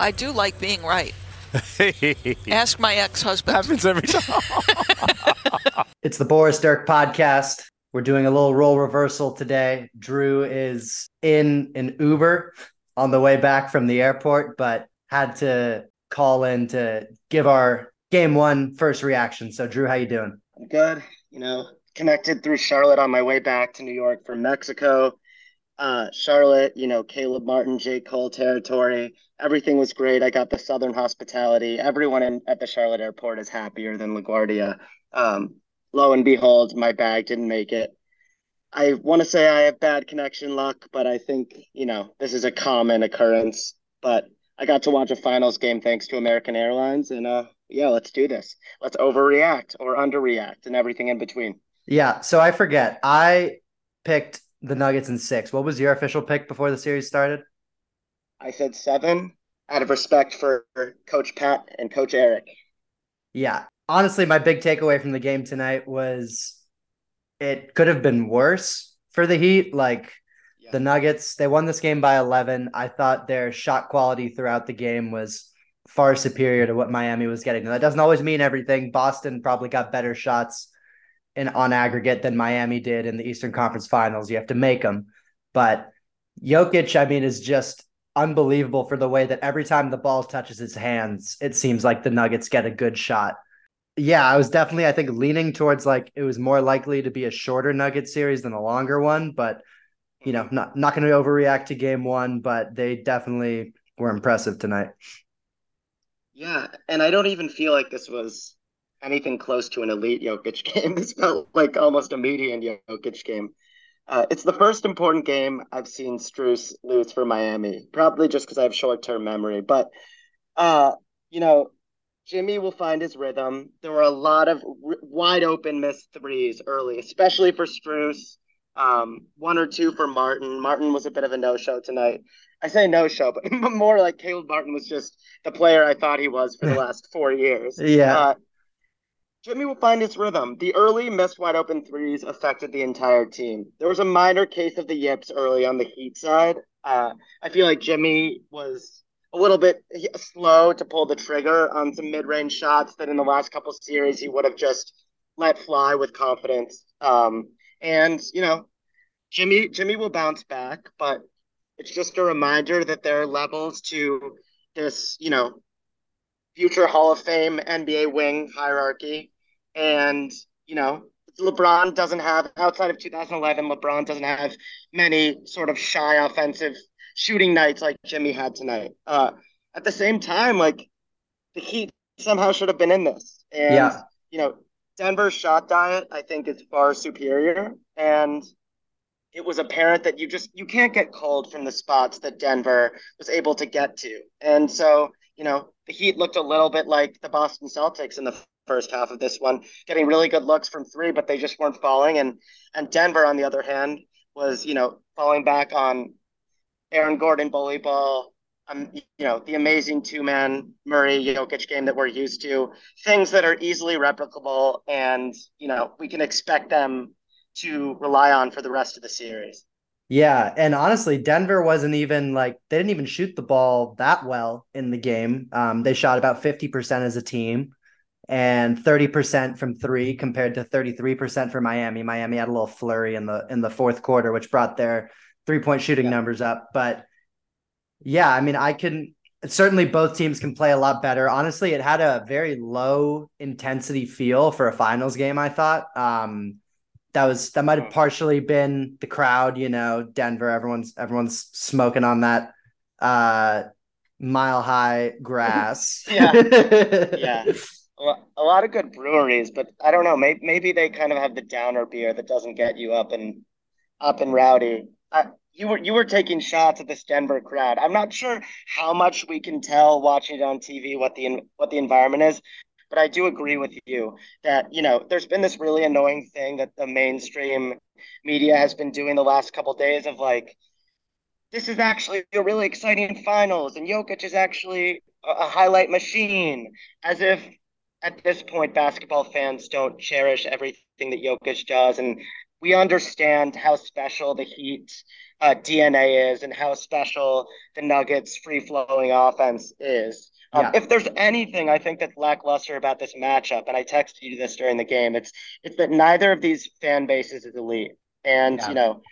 I do like being right. Ask my ex-husband. Happens every time. It's the Boris Dirk podcast. We're doing a little role reversal today. Drew is in an Uber on the way back from the airport, but had to call in to give our game one first reaction. So, Drew, how you doing? I'm good. You know, connected through Charlotte on my way back to New York from Mexico. Uh, Charlotte, you know, Caleb Martin, J. Cole territory. Everything was great. I got the Southern hospitality. Everyone in, at the Charlotte airport is happier than LaGuardia. Um, lo and behold, my bag didn't make it. I want to say I have bad connection luck, but I think, you know, this is a common occurrence. But I got to watch a finals game thanks to American Airlines. And uh, yeah, let's do this. Let's overreact or underreact and everything in between. Yeah. So I forget. I picked the Nuggets in six. What was your official pick before the series started? I said seven out of respect for Coach Pat and Coach Erik. Yeah. Honestly, my big takeaway from the game tonight was it could have been worse for the Heat. Like Yeah. the Nuggets, they won this game by 11. I thought their shot quality throughout the game was far superior to what Miami was getting. Now, that doesn't always mean everything. Boston probably got better shots in on aggregate than Miami did in the Eastern Conference Finals. You have to make them. But Jokic, I mean, is just unbelievable for the way that every time the ball touches his hands, it seems like the Nuggets get a good shot. Yeah, I was definitely, I think, leaning towards like it was more likely to be a shorter Nugget series than a longer one. But you know, not not going to overreact to game one, but they definitely were impressive tonight. Yeah, and I don't even feel like this was anything close to an elite Jokic game. This felt like almost a median Jokic game. Uh, it's the first important game I've seen Strus lose for Miami, probably just because I have short-term memory. But, uh, you know, Jimmy will find his rhythm. There were a lot of r- wide open missed threes early, especially for Strus. Um, one or two for Martin. Martin was a bit of a no-show tonight. I say no-show, but more like Caleb Martin was just the player I thought he was for the last four years. Yeah. Uh, Jimmy will find his rhythm. The early missed wide open threes affected the entire team. There was a minor case of the yips early on the Heat side. Uh, I feel like Jimmy was a little bit slow to pull the trigger on some mid-range shots that in the last couple series he would have just let fly with confidence. Um, and you know, Jimmy Jimmy will bounce back, but it's just a reminder that there are levels to this, you know, future Hall of Fame NBA wing hierarchy. And, you know, LeBron doesn't have, outside of 2011, LeBron doesn't have many sort of shy offensive shooting nights like Jimmy had tonight. Uh, at the same time, like, the Heat somehow should have been in this. And, Yeah. you know, Denver's shot diet, I think, is far superior. And it was apparent that you just you can't get cold from the spots that Denver was able to get to. And so, you know, the Heat looked a little bit like the Boston Celtics in the first half of this one, getting really good looks from three, but they just weren't falling. And and Denver, on the other hand, was you know falling back on Aaron Gordon bully ball. Um, you know the amazing two-man Murray Jokic game that we're used to, things that are easily replicable, and you know we can expect them to rely on for the rest of the series. Yeah, and honestly, Denver wasn't even like they didn't even shoot the ball that well in the game. Um, they shot about 50% as a team and 30% from 3 compared to 33% for Miami. Miami had a little flurry in the in the fourth quarter which brought their three-point shooting Yeah. numbers up, but yeah, I mean, I can certainly both teams can play a lot better. Honestly, it had a very low intensity feel for a finals game, I thought. Um that was that might have Mm. partially been the crowd, you know, Denver, everyone's everyone's smoking on that uh mile high grass. Yeah. Yeah. A lot of good breweries, but I don't know. Maybe maybe they kind of have the downer beer that doesn't get you up and up and rowdy. I, you were you were taking shots at this Denver crowd. I'm not sure how much we can tell watching it on TV what the what the environment is, but I do agree with you that you know there's been this really annoying thing that the mainstream media has been doing the last couple days of like this is actually a really exciting finals and Jokic is actually a, a highlight machine as if at this point basketball fans don't cherish everything that Jokic does and we understand how special the Heat uh, DNA is and how special the Nuggets free flowing offense is. Um, yeah. If there's anything I think that's lackluster about this matchup, and I texted you this during the game, it's it's that neither of these fan bases is elite, and yeah. you know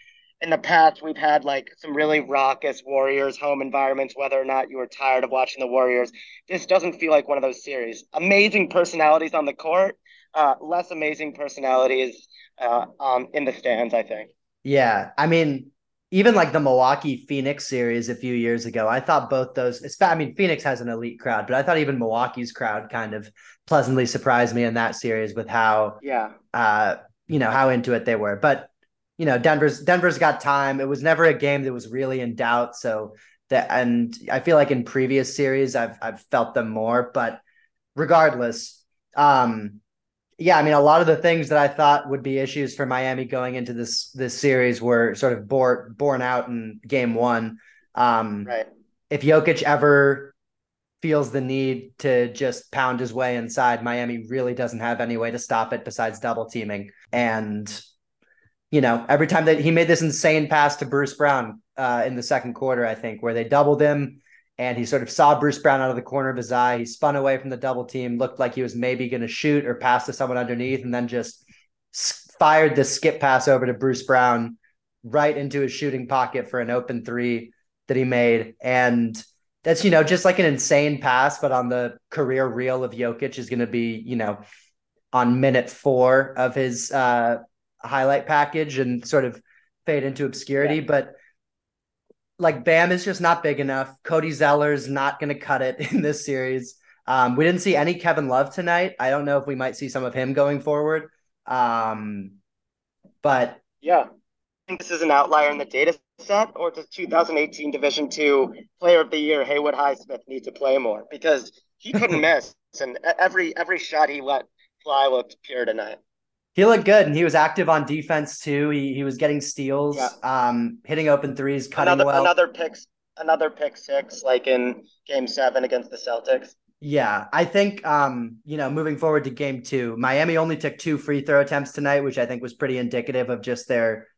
in the past we've had like some really raucous Warriors home environments, whether or not you were tired of watching the Warriors. This doesn't feel like one of those series. Amazing personalities on the court, uh, less amazing personalities uh, um, in the stands, I think. Yeah. I mean, even like the Milwaukee Phoenix series a few years ago, I thought both those, I mean, Phoenix has an elite crowd, but I thought even Milwaukee's crowd kind of pleasantly surprised me in that series with how, yeah, uh, you know, how into it they were. But you know, Denver's Denver's got time. It was never a game that was really in doubt. So that and I feel like in previous series I've I've felt them more, but regardless, um yeah, I mean a lot of the things that I thought would be issues for Miami going into this this series were sort of born born out in game 1. Um right. if Jokic ever feels the need to just pound his way inside, Miami really doesn't have any way to stop it besides double teaming. And you know, every time that he made this insane pass to Bruce Brown uh, in the second quarter, I think, where they doubled him and he sort of saw Bruce Brown out of the corner of his eye. He spun away from the double team, looked like he was maybe going to shoot or pass to someone underneath, and then just fired the skip pass over to Bruce Brown right into his shooting pocket for an open three that he made. And that's, you know, just like an insane pass, but on the career reel of Jokic is going to be, you know, on minute four of his uh, highlight package and sort of fade into obscurity. Yeah. But like Bam is just not big enough. Cody Zeller's not going to cut it in this series. Um, we didn't see any Kevin Love tonight. I don't know if we might see some of him going forward. Um, but yeah, I think this is an outlier in the data set, or does 2018 Division Two Player of the Year Haywood Highsmith need to play more because he couldn't miss, and every every shot he let fly looked pure tonight. He looked good, and he was active on defense too. He he was getting steals, yeah. um, hitting open threes, cutting another, well. Another pick, another pick six, like in Game Seven against the Celtics. Yeah, I think um, you know, moving forward to game two, Miami only took two free throw attempts tonight, which I think was pretty indicative of just their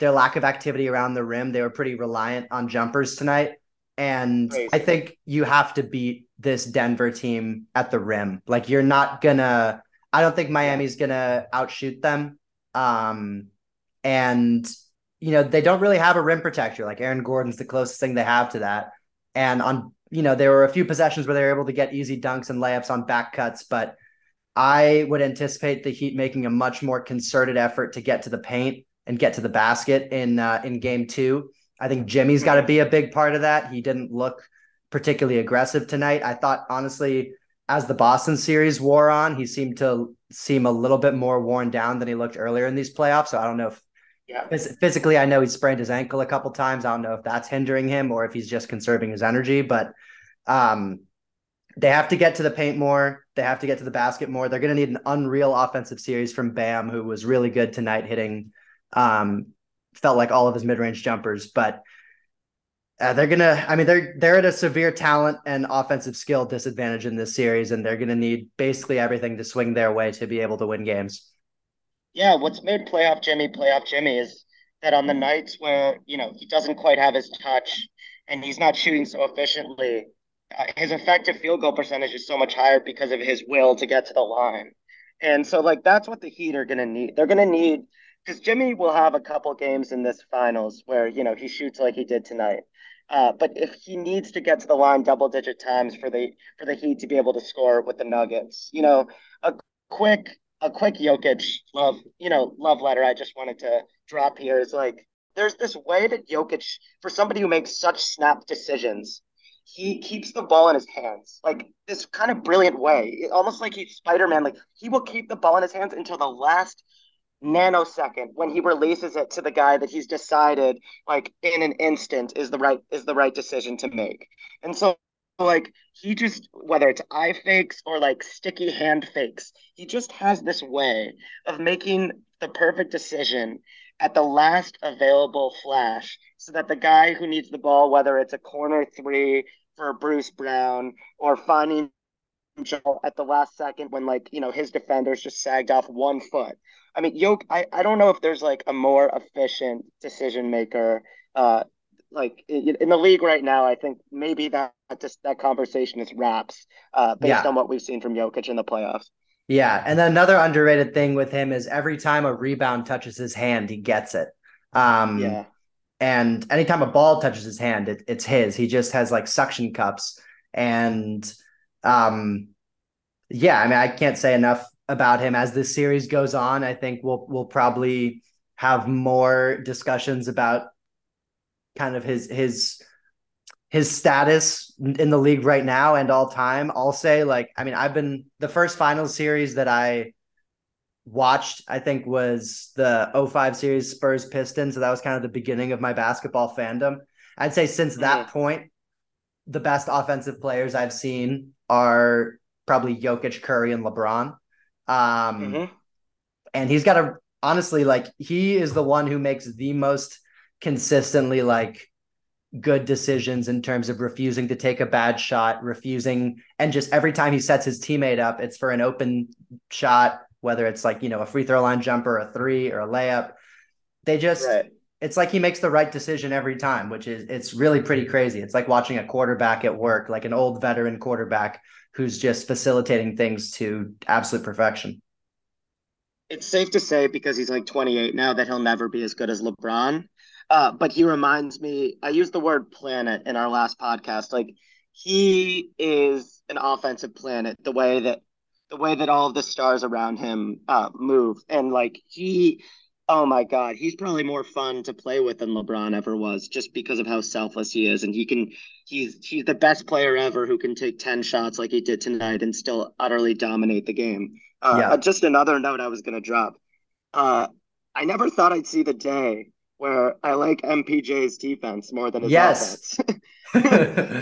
their lack of activity around the rim. They were pretty reliant on jumpers tonight. And Crazy. I think you have to beat this Denver team at the rim. Like you're not gonna I don't think Miami's gonna outshoot them. Um, and you know they don't really have a rim protector. Like Aaron Gordon's the closest thing they have to that. And on you know there were a few possessions where they were able to get easy dunks and layups on back cuts, but I would anticipate the Heat making a much more concerted effort to get to the paint and get to the basket in uh, in game two. I think Jimmy's got to be a big part of that. He didn't look particularly aggressive tonight. I thought honestly as the Boston series wore on, he seemed to seem a little bit more worn down than he looked earlier in these playoffs. So I don't know if yeah. physically, I know he sprained his ankle a couple times. I don't know if that's hindering him or if he's just conserving his energy, but um, they have to get to the paint more. They have to get to the basket more. They're going to need an unreal offensive series from Bam, who was really good tonight, hitting, um, felt like all of his mid range jumpers. But uh, they're gonna. I mean, they're they're at a severe talent and offensive skill disadvantage in this series, and they're gonna need basically everything to swing their way to be able to win games. Yeah, what's made playoff Jimmy playoff Jimmy is that on the nights where you know he doesn't quite have his touch and he's not shooting so efficiently, uh, his effective field goal percentage is so much higher because of his will to get to the line. And so, like, that's what the Heat are gonna need. They're gonna need because Jimmy will have a couple games in this finals where you know he shoots like he did tonight. Uh, but if he needs to get to the line double digit times for the for the Heat to be able to score with the Nuggets, you know, a quick a quick Jokic love, you know, love letter I just wanted to drop here is like there's this way that Jokic, for somebody who makes such snap decisions, he keeps the ball in his hands. Like this kind of brilliant way. almost like he's Spider-Man. Like he will keep the ball in his hands until the last nanosecond when he releases it to the guy that he's decided like in an instant is the right is the right decision to make. And so like he just whether it's eye fakes or like sticky hand fakes, he just has this way of making the perfect decision at the last available flash so that the guy who needs the ball whether it's a corner 3 for Bruce Brown or finding at the last second when like you know his defenders just sagged off one foot I mean, Yoke, I, I don't know if there's like a more efficient decision maker Uh, like in, the league right now, I think maybe that just that conversation is wraps uh, based Yeah. on what we've seen from Jokic in the playoffs. Yeah, and then another underrated thing with him is every time a rebound touches his hand, he gets it. Um, Yeah, and anytime a ball touches his hand, it, it's his. He just has like suction cups, and um, yeah, I mean, I can't say enough about him as this series goes on. I think we'll we'll probably have more discussions about kind of his his his status in the league right now and all time. I'll say like I mean I've been the first final series that I watched I think was the 05 series Spurs Pistons so that was kind of the beginning of my basketball fandom. I'd say since that point the best offensive players I've seen are probably Jokic, Curry and LeBron. Um Mhm. and he's got a honestly like he is the one who makes the most consistently like good decisions in terms of refusing to take a bad shot, refusing and just every time he sets his teammate up, it's for an open shot, whether it's like, you know, a free throw line jumper, a three or a layup. They just right. It's like he makes the right decision every time, which is it's really pretty crazy. It's like watching a quarterback at work, like an old veteran quarterback who's just facilitating things to absolute perfection. It's safe to say because he's like 28 now that he'll never be as good as LeBron. Uh, but he reminds me. I used the word planet in our last podcast. Like he is an offensive planet. The way that the way that all of the stars around him uh, move, and like he, oh my God, he's probably more fun to play with than LeBron ever was, just because of how selfless he is, and he can. He's he's the best player ever who can take 10 shots like he did tonight and still utterly dominate the game. Uh, Yeah. uh, Just another note I was going to drop. Uh, I never thought I'd see the day where I like MPJ's defense more than his Yes. offense.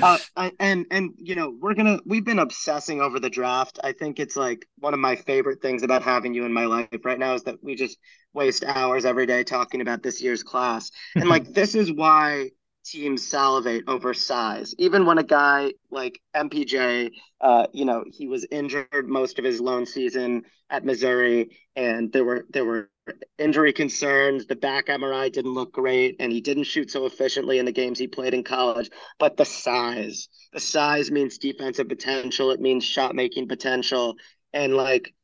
uh, I, and and you know we're gonna we've been obsessing over the draft. I think it's like one of my favorite things about having you in my life right now is that we just waste hours every day talking about this year's class. And like this is why teams salivate over size. Even when a guy like MPJ, uh, you know, he was injured most of his lone season at Missouri, and there were there were injury concerns. The back MRI didn't look great, and he didn't shoot so efficiently in the games he played in college. But the size, the size means defensive potential. It means shot making potential, and like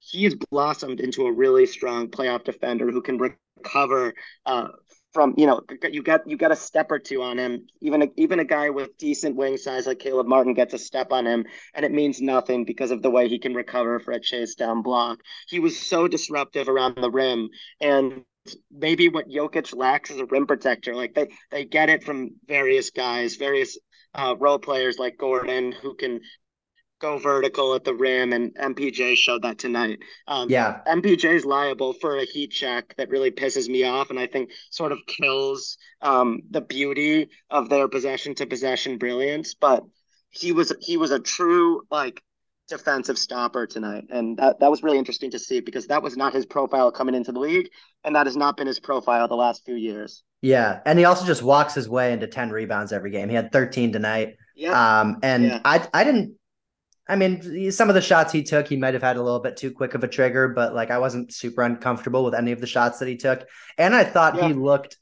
he has blossomed into a really strong playoff defender who can recover uh, from you know you got you got a step or two on him. Even a, even a guy with decent wing size like Caleb Martin gets a step on him, and it means nothing because of the way he can recover for a chase down block. He was so disruptive around the rim, and maybe what Jokic lacks is a rim protector. Like they they get it from various guys, various uh, role players like Gordon who can go vertical at the rim, and MPJ showed that tonight. Um, yeah. MPJ is liable for a heat check that really pisses me off, and I think sort of kills um, the beauty of their possession to possession brilliance. But he was he was a true like defensive stopper tonight, and that that was really interesting to see because that was not his profile coming into the league, and that has not been his profile the last few years. Yeah. And he also just walks his way into 10 rebounds every game. He had 13 tonight. Yeah, Um, and Yeah. I I didn't I mean some of the shots he took, he might have had a little bit too quick of a trigger, but like I wasn't super uncomfortable with any of the shots that he took. And I thought he looked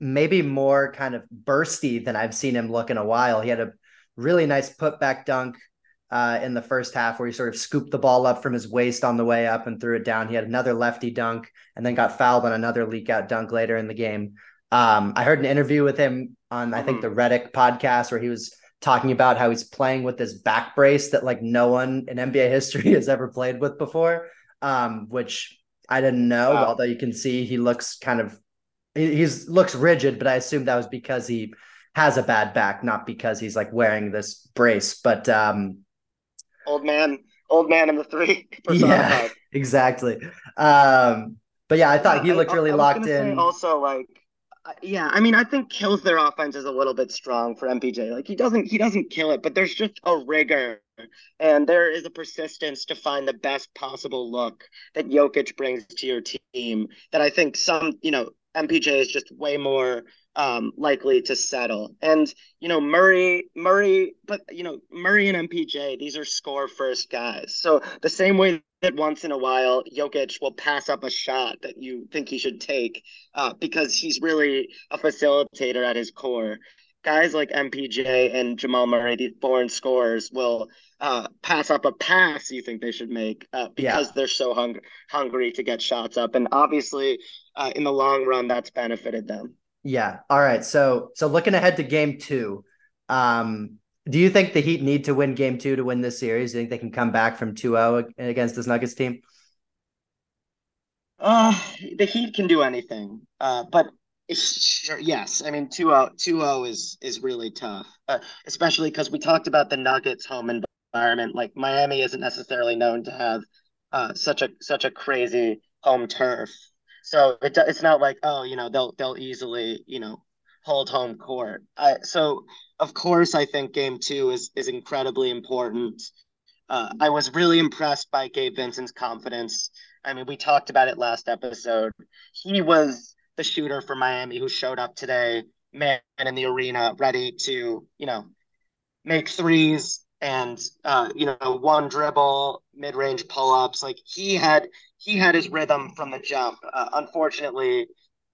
maybe more kind of bursty than I've seen him look in a while. He had a really nice putback dunk uh, in the first half where he sort of scooped the ball up from his waist on the way up and threw it down. He had another lefty dunk and then got fouled on another leak out dunk later in the game. Um, I heard an interview with him on I think the Redick podcast where he was talking about how he's playing with this back brace that like no one in NBA history has ever played with before, um, which I didn't know. Wow. Although you can see he looks kind of he he's looks rigid, but I assume that was because he has a bad back, not because he's like wearing this brace. But um, old man, old man in the three. yeah, exactly. Um, but yeah, I thought he looked I- really I locked in. Also, like, yeah, I mean, I think kills their offense is a little bit strong for MPJ. Like, he doesn't he doesn't kill it, but there's just a rigor and there is a persistence to find the best possible look that Jokic brings to your team. That I think some, you know, MPJ is just way more um, likely to settle. And you know, Murray, Murray, but you know, Murray and MPJ, these are score first guys. So the same way that once in a while Jokic will pass up a shot that you think he should take uh, because he's really a facilitator at his core. Guys like MPJ and Jamal Murray, these born scorers, will uh, pass up a pass you think they should make uh, because yeah. they're so hung- hungry to get shots up. And obviously, uh, in the long run, that's benefited them. Yeah. All right. So, so looking ahead to game two, um, do you think the Heat need to win game two to win this series? Do you think they can come back from 2 0 against this Nuggets team? Uh, the Heat can do anything. Uh, but sure, yes. I mean, 2 0 2 is, is really tough, uh, especially because we talked about the Nuggets home environment. Like, Miami isn't necessarily known to have uh, such a such a crazy home turf. So it, it's not like, oh, you know, they'll they'll easily, you know, hold home court. I, so of course, I think game two is is incredibly important. Uh, I was really impressed by Gabe Vincent's confidence. I mean, we talked about it last episode. He was the shooter for Miami who showed up today, man in the arena, ready to, you know, make threes and uh, you know, one dribble, mid-range pull-ups. Like he had he had his rhythm from the jump. Uh, unfortunately,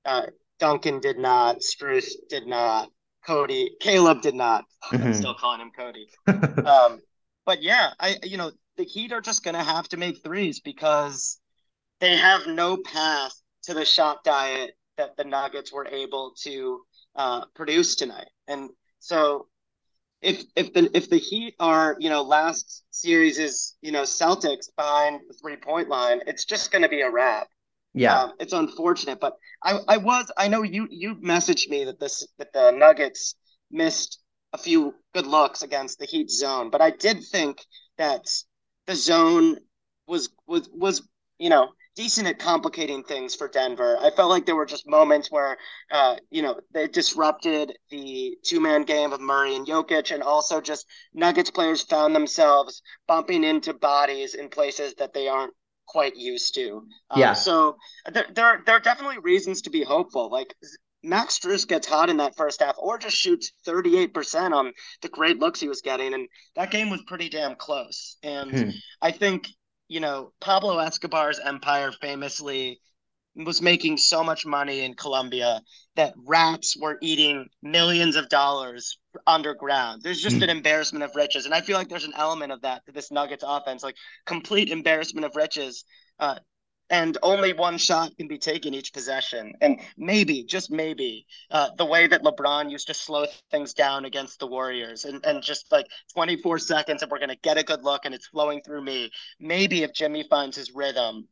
uh, Duncan did not, Strus did not, Cody, Caleb did not. Mm-hmm. I'm still calling him Cody. um, but yeah, I you know the Heat are just gonna have to make threes because they have no path to the shot diet that the Nuggets were able to uh, produce tonight, and so if if the if the Heat are you know last series is you know Celtics behind the three point line, it's just going to be a wrap. Yeah, um, it's unfortunate, but I I was I know you you messaged me that this that the Nuggets missed a few good looks against the Heat zone, but I did think that the zone was was was you know decent at complicating things for Denver. I felt like there were just moments where, uh, you know, they disrupted the two man game of Murray and Jokic, and also just Nuggets players found themselves bumping into bodies in places that they aren't quite used to. Um, yeah. So there, there, there are definitely reasons to be hopeful. Like Max Strus gets hot in that first half, or just shoots 38% on the great looks he was getting, and that game was pretty damn close. And hmm. I think you know Pablo Escobar's empire famously was making so much money in Colombia that rats were eating millions of dollars underground. There's just an embarrassment of riches. And I feel like there's an element of that to this Nuggets offense, like complete embarrassment of riches. Uh, and only one shot can be taken each possession. And maybe, just maybe, uh, the way that LeBron used to slow things down against the Warriors and, and just like 24 seconds and we're going to get a good look and it's flowing through me. Maybe if Jimmy finds his rhythm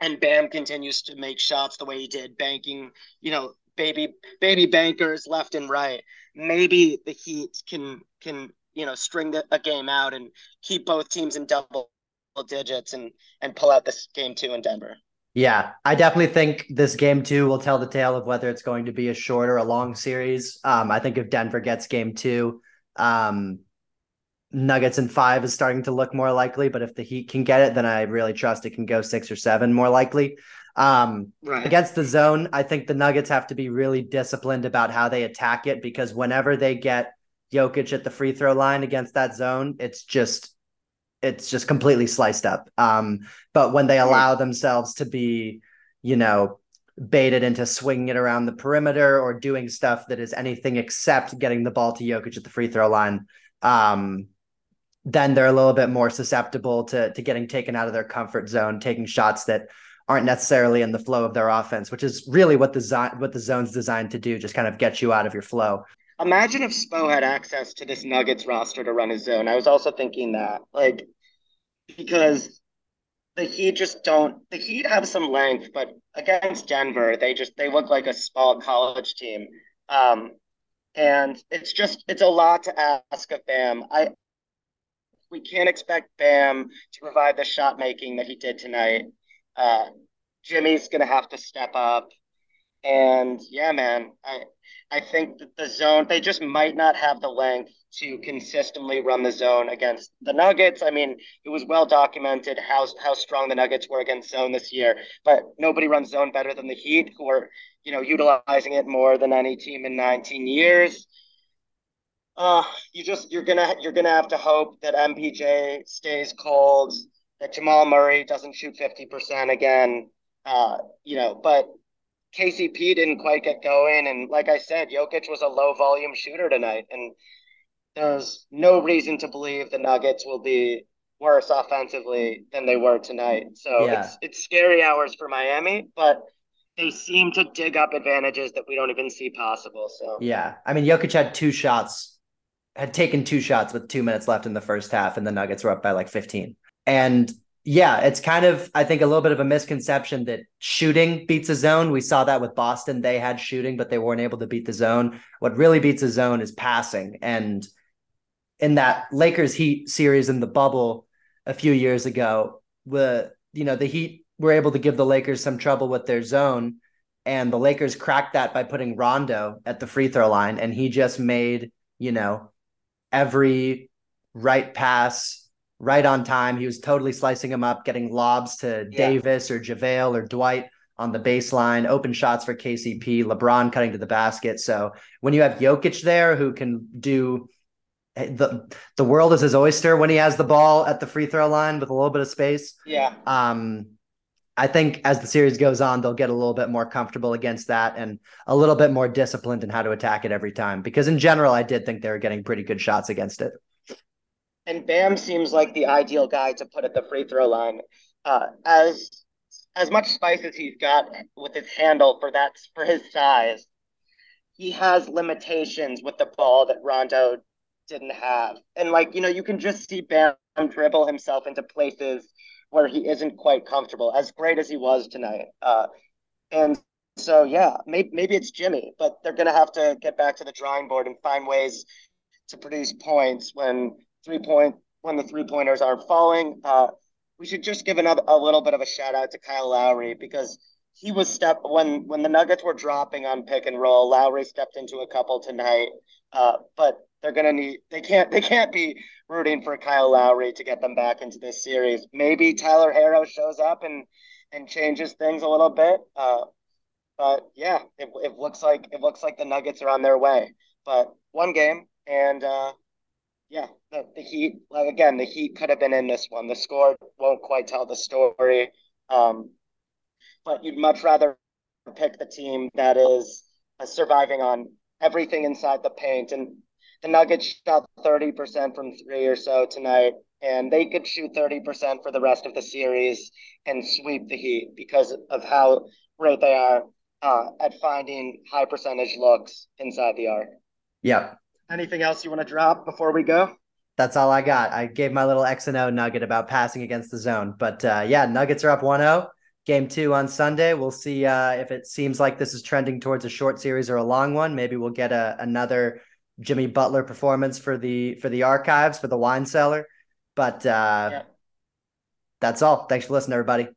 and Bam continues to make shots the way he did, banking, you know, baby baby bankers left and right. Maybe the Heat can can you know string the, a game out and keep both teams in double digits and and pull out this game two in Denver. Yeah, I definitely think this game two will tell the tale of whether it's going to be a short or a long series. Um, I think if Denver gets game two, um, Nuggets in five is starting to look more likely, but if the Heat can get it, then I really trust it can go six or seven more likely. Um, right. Against the zone, I think the Nuggets have to be really disciplined about how they attack it because whenever they get Jokic at the free throw line against that zone, it's just it's just completely sliced up. Um, but when they allow themselves to be, you know, baited into swinging it around the perimeter or doing stuff that is anything except getting the ball to Jokic at the free throw line, um, then they're a little bit more susceptible to to getting taken out of their comfort zone, taking shots that aren't necessarily in the flow of their offense, which is really what the zone what the zone's designed to do, just kind of get you out of your flow. Imagine if Spo had access to this Nuggets roster to run his zone. I was also thinking that, like, because the Heat just don't. The Heat have some length, but against Denver, they just they look like a small college team. Um, and it's just it's a lot to ask of Bam. I we can't expect Bam to provide the shot making that he did tonight. Uh, Jimmy's gonna have to step up, and yeah, man, I I think that the zone they just might not have the length to consistently run the zone against the Nuggets. I mean, it was well documented how how strong the Nuggets were against zone this year, but nobody runs zone better than the Heat, who are you know utilizing it more than any team in 19 years uh, you just you're gonna you're gonna have to hope that MPJ stays cold that Jamal Murray doesn't shoot 50% again. Uh, you know, but KCP didn't quite get going. And like I said, Jokic was a low volume shooter tonight. And there's no reason to believe the Nuggets will be worse offensively than they were tonight. So yeah. it's it's scary hours for Miami, but they seem to dig up advantages that we don't even see possible. So yeah, I mean, Jokic had two shots, had taken two shots with two minutes left in the first half, and the Nuggets were up by like 15. And yeah, it's kind of I think a little bit of a misconception that shooting beats a zone. We saw that with Boston; they had shooting, but they weren't able to beat the zone. What really beats a zone is passing, and in that Lakers Heat series in the bubble a few years ago, the you know the Heat were able to give the Lakers some trouble with their zone, and the Lakers cracked that by putting Rondo at the free throw line, and he just made you know every right pass right on time. He was totally slicing him up, getting lobs to yeah. Davis or JaVale or Dwight on the baseline, open shots for KCP, LeBron cutting to the basket. So when you have Jokic there who can do the the world is his oyster when he has the ball at the free throw line with a little bit of space. Yeah. Um, I think as the series goes on, they'll get a little bit more comfortable against that and a little bit more disciplined in how to attack it every time. Because in general, I did think they were getting pretty good shots against it. And Bam seems like the ideal guy to put at the free throw line. Uh, as as much spice as he's got with his handle for that for his size, he has limitations with the ball that Rondo didn't have. And like, you know, you can just see Bam dribble himself into places where he isn't quite comfortable, as great as he was tonight. Uh, and so, yeah, maybe, maybe it's Jimmy, but they're going to have to get back to the drawing board and find ways to produce points when three point when the three pointers aren't falling. Uh, we should just give another a little bit of a shout out to Kyle Lowry because he was step when when the Nuggets were dropping on pick and roll. Lowry stepped into a couple tonight, uh, but they're gonna need they can't they can't be rooting for Kyle Lowry to get them back into this series. Maybe Tyler Herro shows up and and changes things a little bit. Uh, but yeah, it, it looks like it looks like the Nuggets are on their way. But one game and uh, yeah, the, the Heat like again the Heat could have been in this one. The score won't quite tell the story. Um, but you'd much rather pick the team that is uh, surviving on everything inside the paint and the Nuggets shot 30% from three or so tonight, and they could shoot 30% for the rest of the series and sweep the Heat because of how great they are uh, at finding high percentage looks inside the arc. Yeah. Anything else you want to drop before we go? That's all I got. I gave my little X and O nugget about passing against the zone. But uh, yeah, Nuggets are up 1 0. Game two on Sunday. We'll see uh, if it seems like this is trending towards a short series or a long one. Maybe we'll get a, another Jimmy Butler performance for the for the archives for the wine cellar. But uh, yeah. that's all. Thanks for listening, everybody.